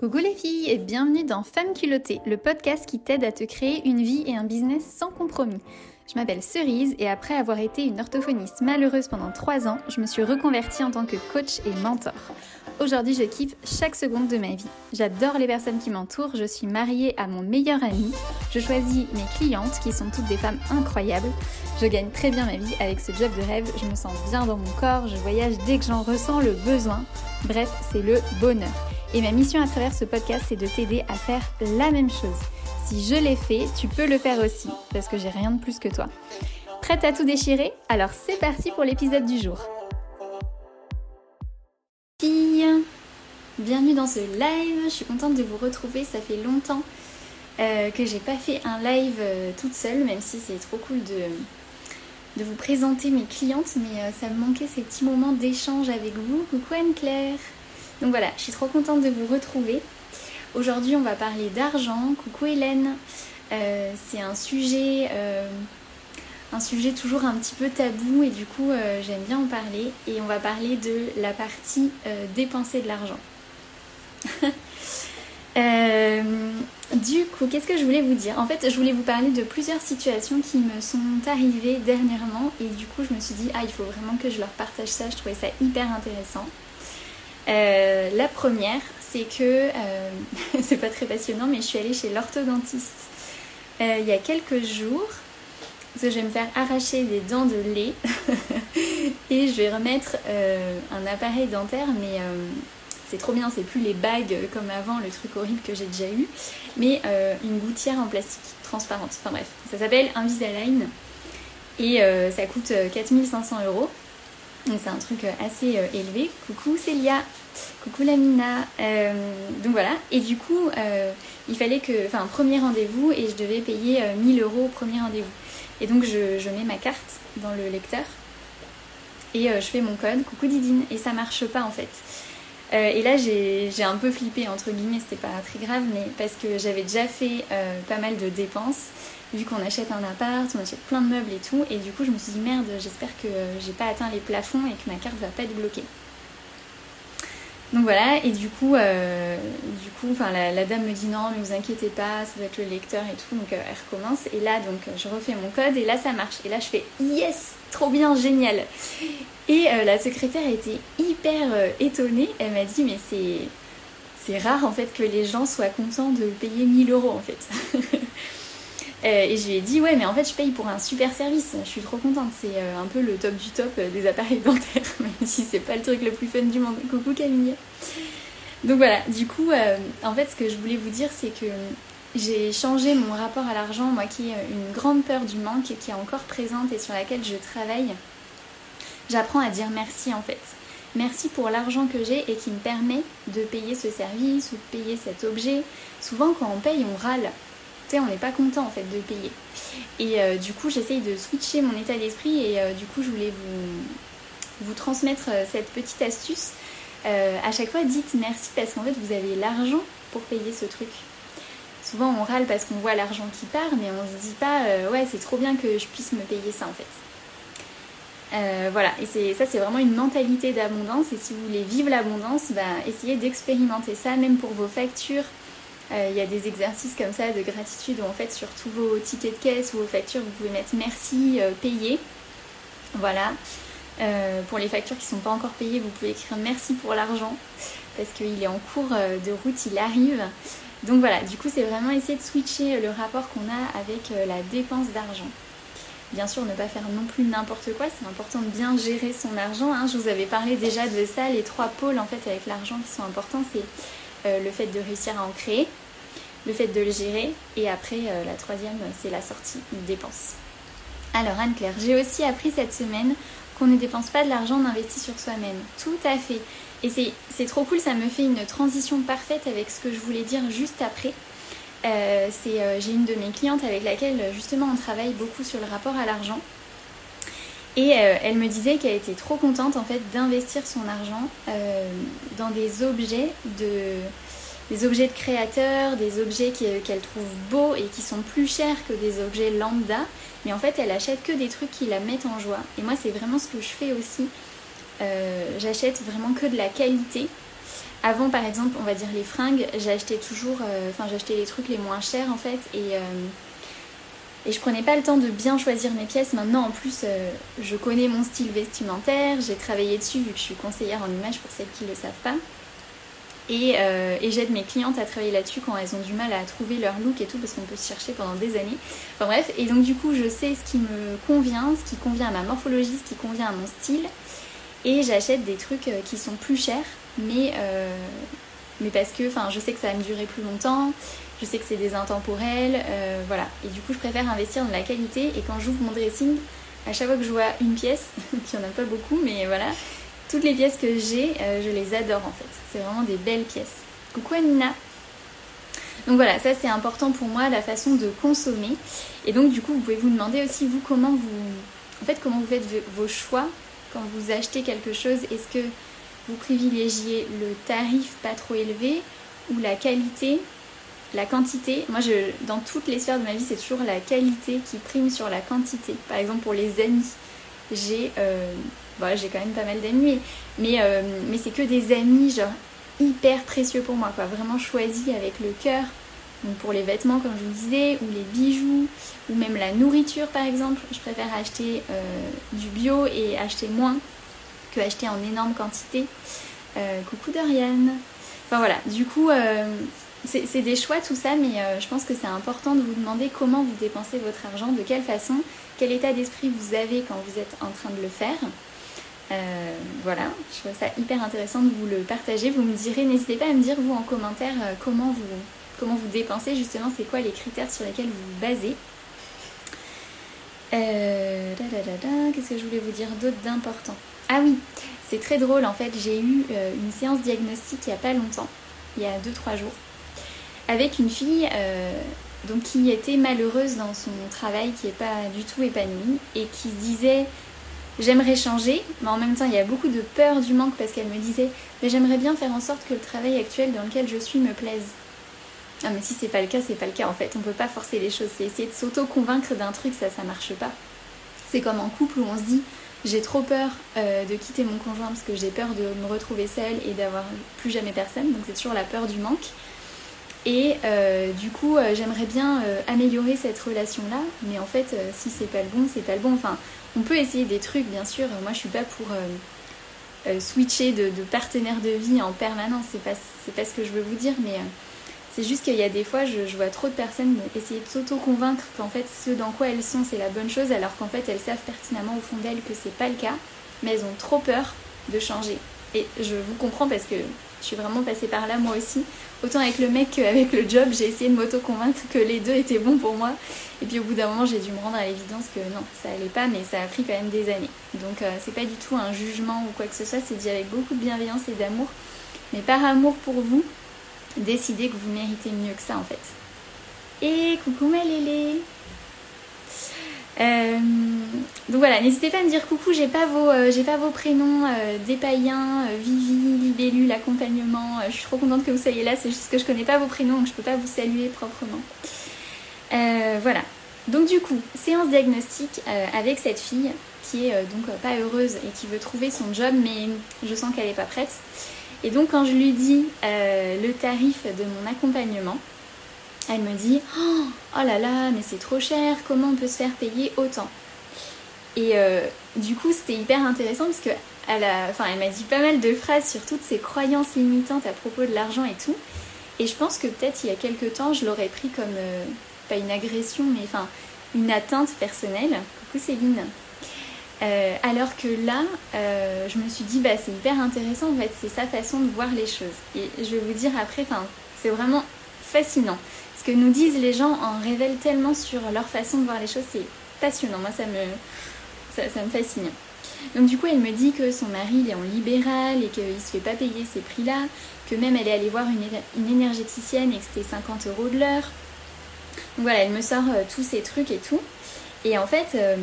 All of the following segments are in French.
Coucou les filles et bienvenue dans Femme culottée, le podcast qui t'aide à te créer une vie et un business sans compromis. Je m'appelle Cerise et après avoir été une orthophoniste malheureuse pendant 3 ans, je me suis reconvertie en tant que coach et mentor. Aujourd'hui, je kiffe chaque seconde de ma vie. J'adore les personnes qui m'entourent, je suis mariée à mon meilleur ami, je choisis mes clientes qui sont toutes des femmes incroyables, je gagne très bien ma vie avec ce job de rêve, je me sens bien dans mon corps, je voyage dès que j'en ressens le besoin. Bref, c'est le bonheur. Et ma mission à travers ce podcast, c'est de t'aider à faire la même chose. Si je l'ai fait, tu peux le faire aussi, parce que j'ai rien de plus que toi. Prête à tout déchirer? Alors c'est parti pour l'épisode du jour. Bienvenue dans ce live. Je suis contente de vous retrouver. Ça fait longtemps euh, que j'ai pas fait un live euh, toute seule, même si c'est trop cool de, de vous présenter mes clientes, mais euh, ça me manquait ces petits moments d'échange avec vous. Coucou Anne-Claire donc voilà, je suis trop contente de vous retrouver. Aujourd'hui, on va parler d'argent. Coucou Hélène. Euh, c'est un sujet, euh, un sujet toujours un petit peu tabou et du coup, euh, j'aime bien en parler. Et on va parler de la partie dépenser de l'argent. du coup, qu'est-ce que je voulais vous dire? En fait, je voulais vous parler de plusieurs situations qui me sont arrivées dernièrement et du coup, je me suis dit, ah, il faut vraiment que je leur partage ça. Je trouvais ça hyper intéressant. Euh, la première, c'est que, euh, c'est pas très passionnant, mais je suis allée chez l'orthodontiste euh, il y a quelques jours. Parce que je vais me faire arracher des dents de lait et je vais remettre un appareil dentaire, mais c'est trop bien, c'est plus les bagues comme avant, le truc horrible que j'ai déjà eu, mais une gouttière en plastique transparente. Enfin bref, ça s'appelle Invisalign et ça coûte 4500 euros. C'est un truc assez élevé. Coucou Célia Coucou Lamina. Euh, donc voilà. Et du coup, euh, il fallait que. Enfin, premier rendez-vous et je devais payer 1000 euh, euros au premier rendez-vous. Et donc, je, mets ma carte dans le lecteur et je fais mon code. Coucou Didine. Et ça marche pas en fait. et là, j'ai un peu flippé, entre guillemets, c'était pas très grave, mais parce que j'avais déjà fait pas mal de dépenses, vu qu'on achète un appart, on achète plein de meubles et tout, et du coup, je me suis dit merde, j'espère que j'ai pas atteint les plafonds et que ma carte va pas être bloquée. Donc voilà, et du coup, euh, du coup enfin, la, dame me dit non, mais vous inquiétez pas, ça va être le lecteur et tout, donc euh, elle recommence. Et là, donc, je refais mon code et là, ça marche. Et là, je fais yes, trop bien, génial. Et euh, la secrétaire était hyper étonnée. Elle m'a dit, mais c'est, c'est rare en fait que les gens soient contents de payer 1000 euros en fait. Euh, et je lui ai dit ouais mais en fait je paye pour un super service, je suis trop contente, c'est euh, un peu le top du top euh, des appareils dentaires, même si c'est pas le truc le plus fun du monde. Coucou Camille. Donc voilà, du coup en fait ce que je voulais vous dire c'est que j'ai changé mon rapport à l'argent, moi qui ai une grande peur du manque qui est encore présente et sur laquelle je travaille. J'apprends à dire merci en fait. Merci pour l'argent que j'ai et qui me permet de payer ce service ou de payer cet objet. Souvent quand on paye on râle on n'est pas content en fait de payer. Et euh, du coup, j'essaye de switcher mon état d'esprit et euh, du coup, je voulais vous, transmettre euh, cette petite astuce. à chaque fois, dites merci parce qu'en fait, vous avez l'argent pour payer ce truc. Souvent, on râle parce qu'on voit l'argent qui part, mais on se dit pas, ouais, c'est trop bien que je puisse me payer ça en fait. voilà, et ça c'est vraiment une mentalité d'abondance. Et si vous voulez vivre l'abondance, bah, essayez d'expérimenter ça, même pour vos factures, il y a des exercices comme ça de gratitude où en fait sur tous vos tickets de caisse ou vos factures vous pouvez mettre merci euh, payé. Voilà. Euh, pour les factures qui ne sont pas encore payées, vous pouvez écrire merci pour l'argent parce qu'il est en cours de route, il arrive. Donc voilà, du coup c'est vraiment essayer de switcher le rapport qu'on a avec la dépense d'argent. Bien sûr, ne pas faire non plus n'importe quoi, c'est important de bien gérer son argent. Hein. Je vous avais parlé déjà de ça, les trois pôles en fait avec l'argent qui sont importants, c'est le fait de réussir à en créer, le fait de le gérer. Et après, euh, la troisième, c'est la sortie, une dépense. Alors Anne-Claire, j'ai aussi appris cette semaine qu'on ne dépense pas de l'argent, on investit sur soi-même. Tout à fait. Et c'est trop cool, ça me fait une transition parfaite avec ce que je voulais dire juste après. Euh, euh, j'ai une de mes clientes avec laquelle justement on travaille beaucoup sur le rapport à l'argent. Et elle me disait qu'elle était trop contente en fait d'investir son argent dans des objets de, des créateurs, des objets qu'elle trouve beaux et qui sont plus chers que des objets lambda. Mais en fait, elle achète que des trucs qui la mettent en joie. Et moi, c'est vraiment ce que je fais aussi. Euh, j'achète vraiment que de la qualité. avant, par exemple, on va dire les fringues, j'achetais toujours, enfin j'achetais les trucs les moins chers en fait et et je prenais pas le temps de bien choisir mes pièces. Maintenant, en plus, je connais mon style vestimentaire, j'ai travaillé dessus vu que je suis conseillère en image pour celles qui ne le savent pas. Euh, et, j'aide mes clientes à travailler là-dessus quand elles ont du mal à trouver leur look et tout, parce qu'on peut se chercher pendant des années. Enfin bref, et donc du coup, je sais ce qui me convient, ce qui convient à ma morphologie, ce qui convient à mon style. Et j'achète des trucs euh, qui sont plus chers, mais, euh, mais parce que je sais que ça va me durer plus longtemps, je sais que c'est des intemporels, voilà. Et du coup, je préfère investir dans la qualité. Et quand j'ouvre mon dressing, à chaque fois que je vois une pièce, qui n'y en a pas beaucoup, mais voilà, toutes les pièces que j'ai, euh, je les adore en fait. C'est vraiment des belles pièces. Coucou Anina donc voilà, ça c'est important pour moi, la façon de consommer. Et donc du coup, vous pouvez vous demander aussi vous comment vous, en fait, comment vous faites vos choix quand vous achetez quelque chose. Est-ce que vous privilégiez le tarif pas trop élevé ou la qualité, la quantité? Moi, je, dans toutes les sphères de ma vie, c'est toujours la qualité qui prime sur la quantité. Par exemple, pour les amis, j'ai euh, j'ai quand même pas mal d'amis, mais, euh, mais, c'est que des amis, genre, hyper précieux pour moi, quoi. Vraiment choisis avec le cœur. Donc pour les vêtements, comme je vous disais, ou les bijoux, ou même la nourriture, par exemple. Je préfère acheter euh, du bio et acheter moins que acheter en énorme quantité. Euh, coucou Dorian. Enfin voilà, du coup, c'est des choix tout ça, mais je pense que c'est important de vous demander comment vous dépensez votre argent, de quelle façon, quel état d'esprit vous avez quand vous êtes en train de le faire. Euh, voilà, je trouve ça hyper intéressant de vous le partager. Vous me direz, n'hésitez pas à me dire vous en commentaire euh, comment vous, comment vous dépensez, justement, c'est quoi les critères sur lesquels vous vous basez? Euh, Qu'est-ce que je voulais vous dire d'autre d'important? Ah oui, c'est très drôle en fait, j'ai eu une séance diagnostique il n'y a pas longtemps, il y a 2-3 jours, avec une fille donc, qui était malheureuse dans son travail, qui n'est pas du tout épanouie et qui se disait j'aimerais changer, mais en même temps il y a beaucoup de peur du manque parce qu'elle me disait mais j'aimerais bien faire en sorte que le travail actuel dans lequel je suis me plaise. Ah mais si c'est pas le cas, c'est pas le cas en fait. On peut pas forcer les choses. C'est essayer de s'auto-convaincre d'un truc, ça ça marche pas. C'est comme en couple où on se dit j'ai trop peur euh, de quitter mon conjoint parce que j'ai peur de me retrouver seule et d'avoir plus jamais personne. Donc c'est toujours la peur du manque. Et euh, du coup, euh, j'aimerais bien améliorer cette relation-là, mais en fait, si c'est pas le bon, c'est pas le bon. Enfin, on peut essayer des trucs, bien sûr. Moi, je suis pas pour switcher de, partenaire de vie en permanence. C'est pas, pas ce que je veux vous dire, mais c'est juste qu'il y a des fois, je, vois trop de personnes essayer de s'auto-convaincre qu'en fait, ce dans quoi elles sont, c'est la bonne chose, alors qu'en fait, elles savent pertinemment au fond d'elles que c'est pas le cas, mais elles ont trop peur de changer. Et je vous comprends parce que je suis vraiment passée par là moi aussi. Autant avec le mec qu'avec le job, j'ai essayé de m'auto-convaincre que les deux étaient bons pour moi. Et puis au bout d'un moment, j'ai dû me rendre à l'évidence que non, ça allait pas, mais ça a pris quand même des années. Donc euh, c'est pas du tout un jugement ou quoi que ce soit, c'est dit avec beaucoup de bienveillance et d'amour. Mais par amour pour vous, décidez que vous méritez mieux que ça en fait. Et coucou ma Lélé euh, donc voilà, n'hésitez pas à me dire coucou, j'ai pas vos, euh, pas vos prénoms euh, des païens, Vivi, Libellu, l'accompagnement. je suis trop contente que vous soyez là, c'est juste que je connais pas vos prénoms donc je peux pas vous saluer proprement. voilà. Donc du coup, séance diagnostique avec cette fille qui est donc pas heureuse et qui veut trouver son job, mais je sens qu'elle est pas prête. Et donc quand je lui dis le tarif de mon accompagnement, elle me dit oh, oh, là là, mais c'est trop cher, comment on peut se faire payer autant? Et euh, du coup, c'était hyper intéressant parce que elle, enfin, m'a dit pas mal de phrases sur toutes ces croyances limitantes à propos de l'argent et tout. Et je pense que peut-être il y a quelques temps, je l'aurais pris comme, euh, pas une agression, mais enfin, une atteinte personnelle. Coucou Céline. Euh, alors que là, je me suis dit, bah, c'est hyper intéressant en fait, c'est sa façon de voir les choses. Et je vais vous dire après, c'est vraiment fascinant. Ce que nous disent les gens en révèle tellement sur leur façon de voir les choses, c'est passionnant. Moi, ça me, ça, me fascine. Donc du coup, elle me dit que son mari il est en libéral et qu'il ne se fait pas payer ces prix-là, que même elle est allée voir une, énergéticienne et que c'était 50 euros de l'heure. Donc voilà, elle me sort euh, tous ces trucs et tout. Et en fait, euh,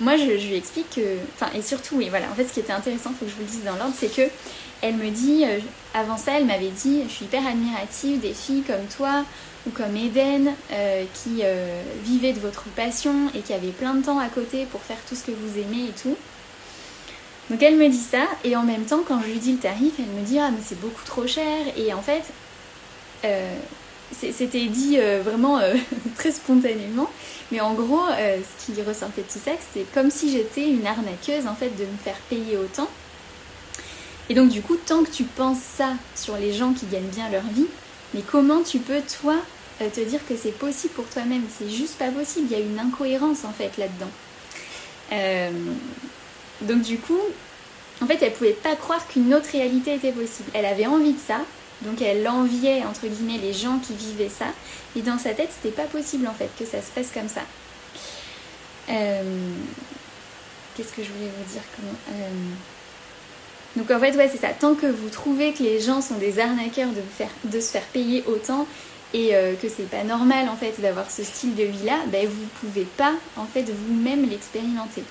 moi je, lui explique que, enfin et surtout, oui voilà, en fait ce qui était intéressant, faut que je vous le dise dans l'ordre, c'est que elle me dit, euh, avant ça, elle m'avait dit, je suis hyper admirative des filles comme toi, comme Eden euh, qui euh, vivait de votre passion et qui avait plein de temps à côté pour faire tout ce que vous aimez et tout. Donc elle me dit ça, et en même temps, quand je lui dis le tarif, elle me dit Ah, mais c'est beaucoup trop cher. Et en fait, euh, c'était dit euh, vraiment euh, très spontanément, mais en gros, ce qui ressortait de tout ça, c'était comme si j'étais une arnaqueuse en fait de me faire payer autant. Et donc du coup, tant que tu penses ça sur les gens qui gagnent bien leur vie, mais comment tu peux toi te dire que c'est possible pour toi-même? C'est juste pas possible. Il y a une incohérence en fait là-dedans. donc du coup, en fait, elle pouvait pas croire qu'une autre réalité était possible. Elle avait envie de ça, donc elle enviait entre guillemets les gens qui vivaient ça, et dans sa tête c'était pas possible en fait que ça se passe comme ça. Euh, qu'est-ce que je voulais vous dire comment euh, Donc en fait ouais c'est ça. Tant que vous trouvez que les gens sont des arnaqueurs de, faire, de se faire payer autant et euh, que c'est pas normal en fait d'avoir ce style de vie là, ben vous pouvez pas en fait vous-même l'expérimenter.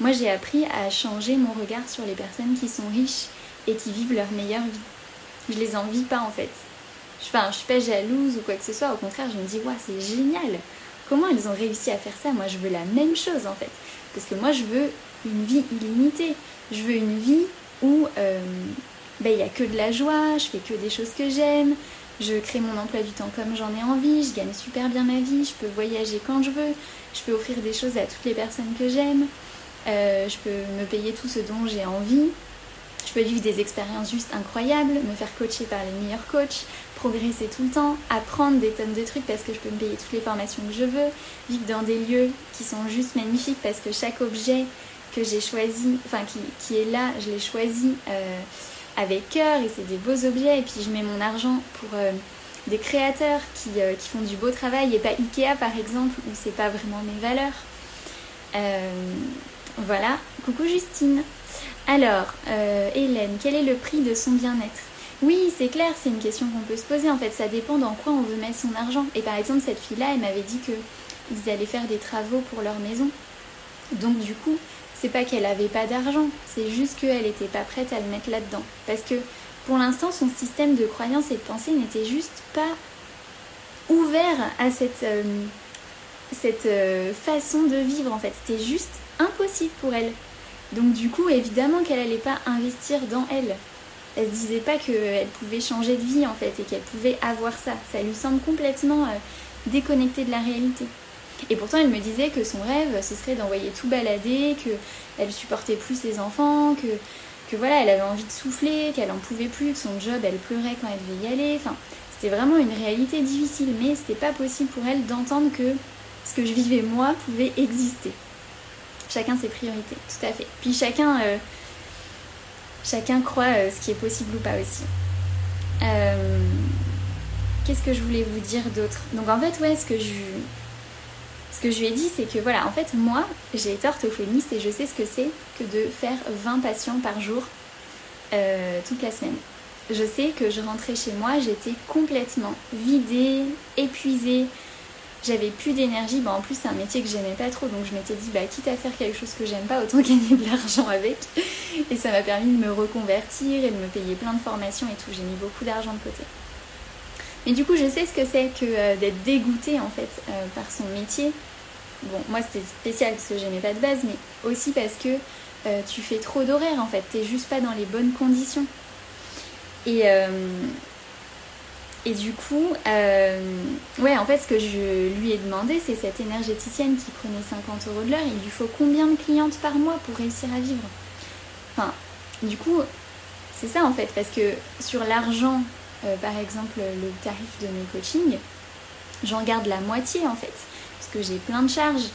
Moi j'ai appris à changer mon regard sur les personnes qui sont riches et qui vivent leur meilleure vie. Je les envie pas en fait. Enfin, je suis pas jalouse ou quoi que ce soit, au contraire, je me dis, waouh, c'est génial. Comment ils ont réussi à faire ça? Moi, je veux la même chose en fait. Parce que moi, je veux une vie illimitée. Je veux une vie où euh, ben, il n'y a que de la joie, je fais que des choses que j'aime, je crée mon emploi du temps comme j'en ai envie, je gagne super bien ma vie, je peux voyager quand je veux, je peux offrir des choses à toutes les personnes que j'aime, euh, je peux me payer tout ce dont j'ai envie. Je peux vivre des expériences juste incroyables, me faire coacher par les meilleurs coachs, progresser tout le temps, apprendre des tonnes de trucs parce que je peux me payer toutes les formations que je veux, vivre dans des lieux qui sont juste magnifiques parce que chaque objet que j'ai choisi, enfin qui, est là, je l'ai choisi euh, avec cœur et c'est des beaux objets et puis je mets mon argent pour euh, des créateurs qui, qui, font du beau travail et pas Ikea par exemple où c'est pas vraiment mes valeurs. Voilà, coucou Justine. Alors, euh, Hélène, quel est le prix de son bien-être? Oui, c'est clair, c'est une question qu'on peut se poser. En fait, ça dépend dans quoi on veut mettre son argent. Et par exemple, cette fille-là, elle m'avait dit qu'ils allaient faire des travaux pour leur maison. Donc du coup, c'est pas qu'elle avait pas d'argent, c'est juste qu'elle n'était pas prête à le mettre là-dedans. Parce que pour l'instant, son système de croyance et de pensée n'était juste pas ouvert à cette, euh, euh, façon de vivre en fait. C'était juste impossible pour elle. Donc du coup, évidemment qu'elle n'allait pas investir dans elle. Elle se disait pas qu'elle pouvait changer de vie en fait et qu'elle pouvait avoir ça. Ça lui semble complètement euh, déconnecté de la réalité. Et pourtant, elle me disait que son rêve, ce serait d'envoyer tout balader, qu'elle supportait plus ses enfants, que, que voilà, elle avait envie de souffler, qu'elle en pouvait plus, que son job, elle pleurait quand elle devait y aller. Enfin, c'était vraiment une réalité difficile, mais c'était pas possible pour elle d'entendre que ce que je vivais moi pouvait exister. Chacun ses priorités, tout à fait. Puis chacun, euh, chacun croit euh, ce qui est possible ou pas aussi. Euh, qu'est-ce que je voulais vous dire d'autre? Donc en fait, ouais, ce que je, ce que je lui ai dit, c'est que voilà, en fait, moi, j'ai été orthophoniste et je sais ce que c'est que de faire 20 patients par jour toute la semaine. Je sais que je rentrais chez moi, j'étais complètement vidée, épuisée, j'avais plus d'énergie. Bah, en plus, c'est un métier que j'aimais pas trop, donc je m'étais dit, bah, quitte à faire quelque chose que j'aime pas, autant gagner de l'argent avec. Et ça m'a permis de me reconvertir et de me payer plein de formations et tout. J'ai mis beaucoup d'argent de côté. Mais du coup, je sais ce que c'est que euh, d'être dégoûtée en fait euh, par son métier. Bon, moi c'était spécial parce que j'aimais pas de base, mais aussi parce que euh, tu fais trop d'horaires en fait. T'es juste pas dans les bonnes conditions. Et, et du coup, euh, ouais, en fait, ce que je lui ai demandé, c'est cette énergéticienne qui prenait 50 euros de l'heure, il lui faut combien de clientes par mois pour réussir à vivre? Enfin, du coup, c'est ça en fait, parce que sur l'argent, euh, par exemple, le tarif de mes coachings, j'en garde la moitié en fait, parce que j'ai plein de charges.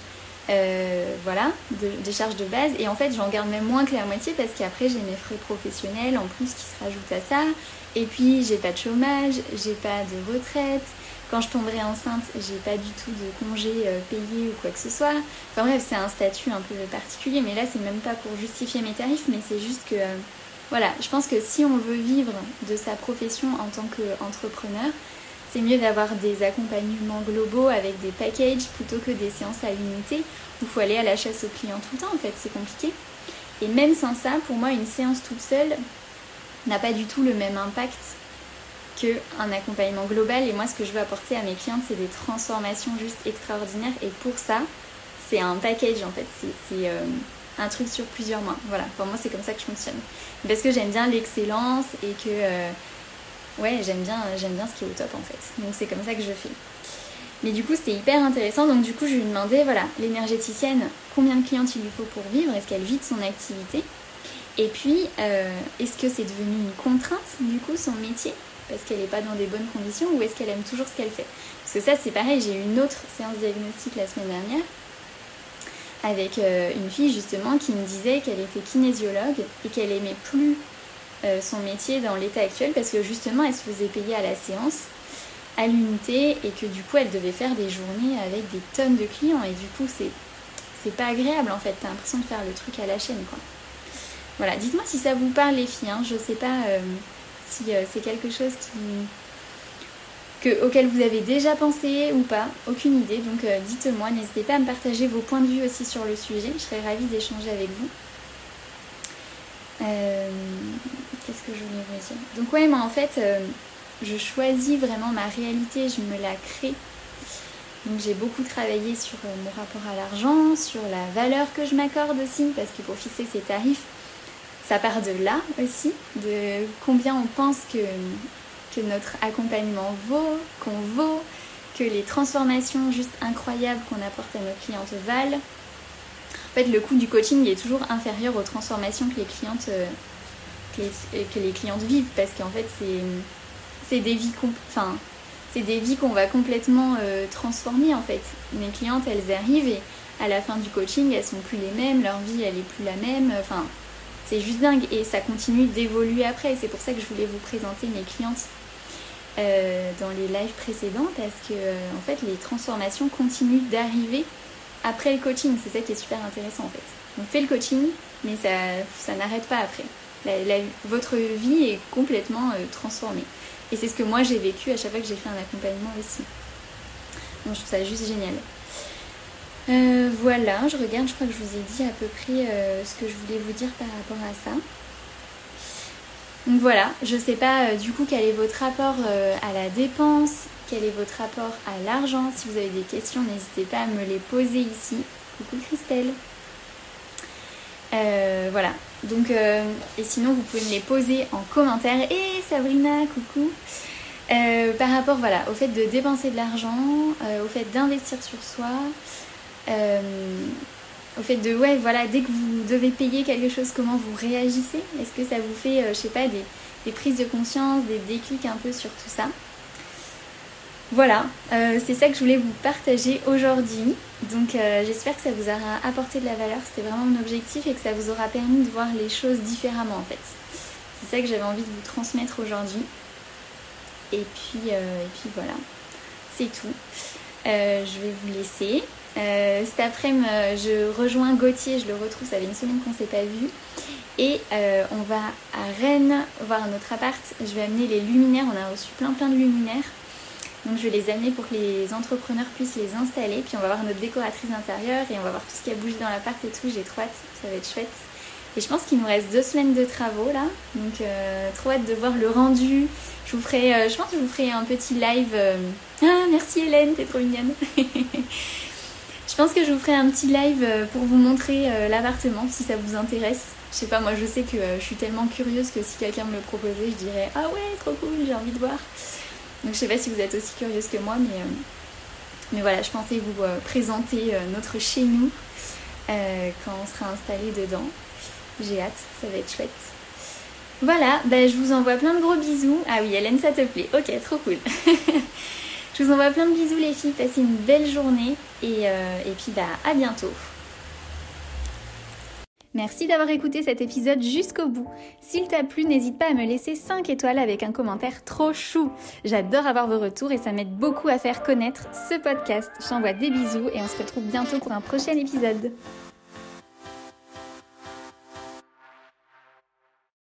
Euh, voilà, des charges de base. Et en fait, j'en garde même moins que la moitié parce qu'après, j'ai mes frais professionnels en plus qui se rajoutent à ça. Et puis j'ai pas de chômage, j'ai pas de retraite. Quand je tomberai enceinte, j'ai pas du tout de congé euh, payé ou quoi que ce soit. Enfin bref, c'est un statut un peu particulier, mais là c'est même pas pour justifier mes tarifs, mais c'est juste que euh, voilà, je pense que si on veut vivre de sa profession en tant qu'entrepreneur, c'est mieux d'avoir des accompagnements globaux avec des packages plutôt que des séances à l'unité où il faut aller à la chasse aux clients tout le temps en fait, c'est compliqué. Et même sans ça, pour moi, une séance toute seule, n'a pas du tout le même impact qu'un accompagnement global. Et moi, ce que je veux apporter à mes clientes, c'est des transformations juste extraordinaires. Et pour ça, c'est un package en fait. C'est euh, un truc sur plusieurs mois. Voilà, pour moi c'est comme ça que je fonctionne. Parce que j'aime bien l'excellence et que euh, ouais j'aime bien j'aime bien ce qui est au top en fait. Donc c'est comme ça que je fais. Mais du coup c'était hyper intéressant. Donc du coup je lui demandais voilà l'énergéticienne combien de clientes il lui faut pour vivre, est-ce qu'elle vit de son activité? Et puis, euh, est-ce que c'est devenu une contrainte, du coup, son métier? Parce qu'elle n'est pas dans des bonnes conditions ou est-ce qu'elle aime toujours ce qu'elle fait? Parce que ça, c'est pareil, j'ai eu une autre séance diagnostique la semaine dernière avec euh, une fille justement qui me disait qu'elle était kinésiologue et qu'elle aimait plus euh, son métier dans l'état actuel parce que justement elle se faisait payer à la séance à l'unité et que du coup elle devait faire des journées avec des tonnes de clients et du coup c'est pas agréable en fait, t'as l'impression de faire le truc à la chaîne quoi. Voilà, dites-moi si ça vous parle les filles, hein. je sais pas euh, si c'est quelque chose qui auquel vous avez déjà pensé ou pas, aucune idée. Donc euh, dites-moi, n'hésitez pas à me partager vos points de vue aussi sur le sujet. Je serais ravie d'échanger avec vous. Euh, qu'est-ce que je voulais vous dire Donc ouais, moi en fait, euh, je choisis vraiment ma réalité, je me la crée. Donc j'ai beaucoup travaillé sur mon rapport à l'argent, sur la valeur que je m'accorde aussi, parce que pour fixer ces tarifs, ça part de là aussi, de combien on pense que que notre accompagnement vaut, qu'on vaut, que les transformations juste incroyables qu'on apporte à nos clientes valent. En fait, le coût du coaching est toujours inférieur aux transformations que les clientes, que les, clientes vivent parce qu'en fait, c'est des vies enfin, c'est des vies qu'on va complètement euh, transformer en fait. Mes clientes, elles arrivent et à la fin du coaching, elles sont plus les mêmes, leur vie, elle est plus la même. Enfin, c'est juste dingue et ça continue d'évoluer après. C'est pour ça que je voulais vous présenter mes clientes euh, dans les lives précédents parce que euh, en fait les transformations continuent d'arriver après le coaching. C'est ça qui est super intéressant en fait. On fait le coaching, mais ça, ça n'arrête pas après. Votre vie est complètement euh, transformée. Et c'est ce que moi j'ai vécu à chaque fois que j'ai fait un accompagnement aussi. Donc je trouve ça juste génial. voilà, je regarde, je crois que je vous ai dit à peu près ce que je voulais vous dire par rapport à ça. Donc voilà, je sais pas euh, du coup quel est votre rapport euh, à la dépense, quel est votre rapport à l'argent. Si vous avez des questions, n'hésitez pas à me les poser ici. Coucou Christelle. Euh, voilà, donc et sinon vous pouvez me les poser en commentaire. Et Sabrina, coucou. par rapport voilà, au fait de dépenser de l'argent, au fait d'investir sur soi, au fait de, ouais, voilà, dès que vous devez payer quelque chose, comment vous réagissez? Est-ce que ça vous fait, euh, je sais pas, des, prises de conscience, des déclics un peu sur tout ça? Voilà, euh, c'est ça que je voulais vous partager aujourd'hui. Donc euh, j'espère que ça vous aura apporté de la valeur, c'était vraiment mon objectif et que ça vous aura permis de voir les choses différemment en fait. C'est ça que j'avais envie de vous transmettre aujourd'hui. Et puis, puis voilà, c'est tout. je vais vous laisser. Euh, cet après-midi, euh, je rejoins Gauthier, je le retrouve, ça fait une semaine qu'on ne s'est pas vu. Et euh, on va à Rennes voir notre appart. Je vais amener les luminaires, on a reçu plein plein de luminaires. Donc je vais les amener pour que les entrepreneurs puissent les installer. Puis on va voir notre décoratrice d'intérieur et on va voir tout ce qui a bougé dans l'appart et tout. J'ai trop hâte, ça va être chouette. Et je pense qu'il nous reste deux semaines de travaux là. Donc trop hâte de voir le rendu. Je vous ferai, je pense que je vous ferai un petit live. Ah merci Hélène, t'es trop mignonne. Je pense que je vous ferai un petit live euh, pour vous montrer euh, l'appartement si ça vous intéresse. Je sais pas, moi je sais que euh, je suis tellement curieuse que si quelqu'un me le proposait, je dirais Ah ouais, trop cool, j'ai envie de voir. Donc je sais pas si vous êtes aussi curieuse que moi, mais, mais voilà, je pensais vous présenter notre chez nous quand on sera installé dedans. J'ai hâte, ça va être chouette. Voilà, ben, je vous envoie plein de gros bisous. Ah oui, Hélène, ça te plaît. Ok, trop cool. Je vous envoie plein de bisous les filles, passez une belle journée et, euh, et puis bah à bientôt. Merci d'avoir écouté cet épisode jusqu'au bout. S'il t'a plu, n'hésite pas à me laisser 5 étoiles avec un commentaire trop chou. J'adore avoir vos retours et ça m'aide beaucoup à faire connaître ce podcast. Je t'envoie des bisous et on se retrouve bientôt pour un prochain épisode.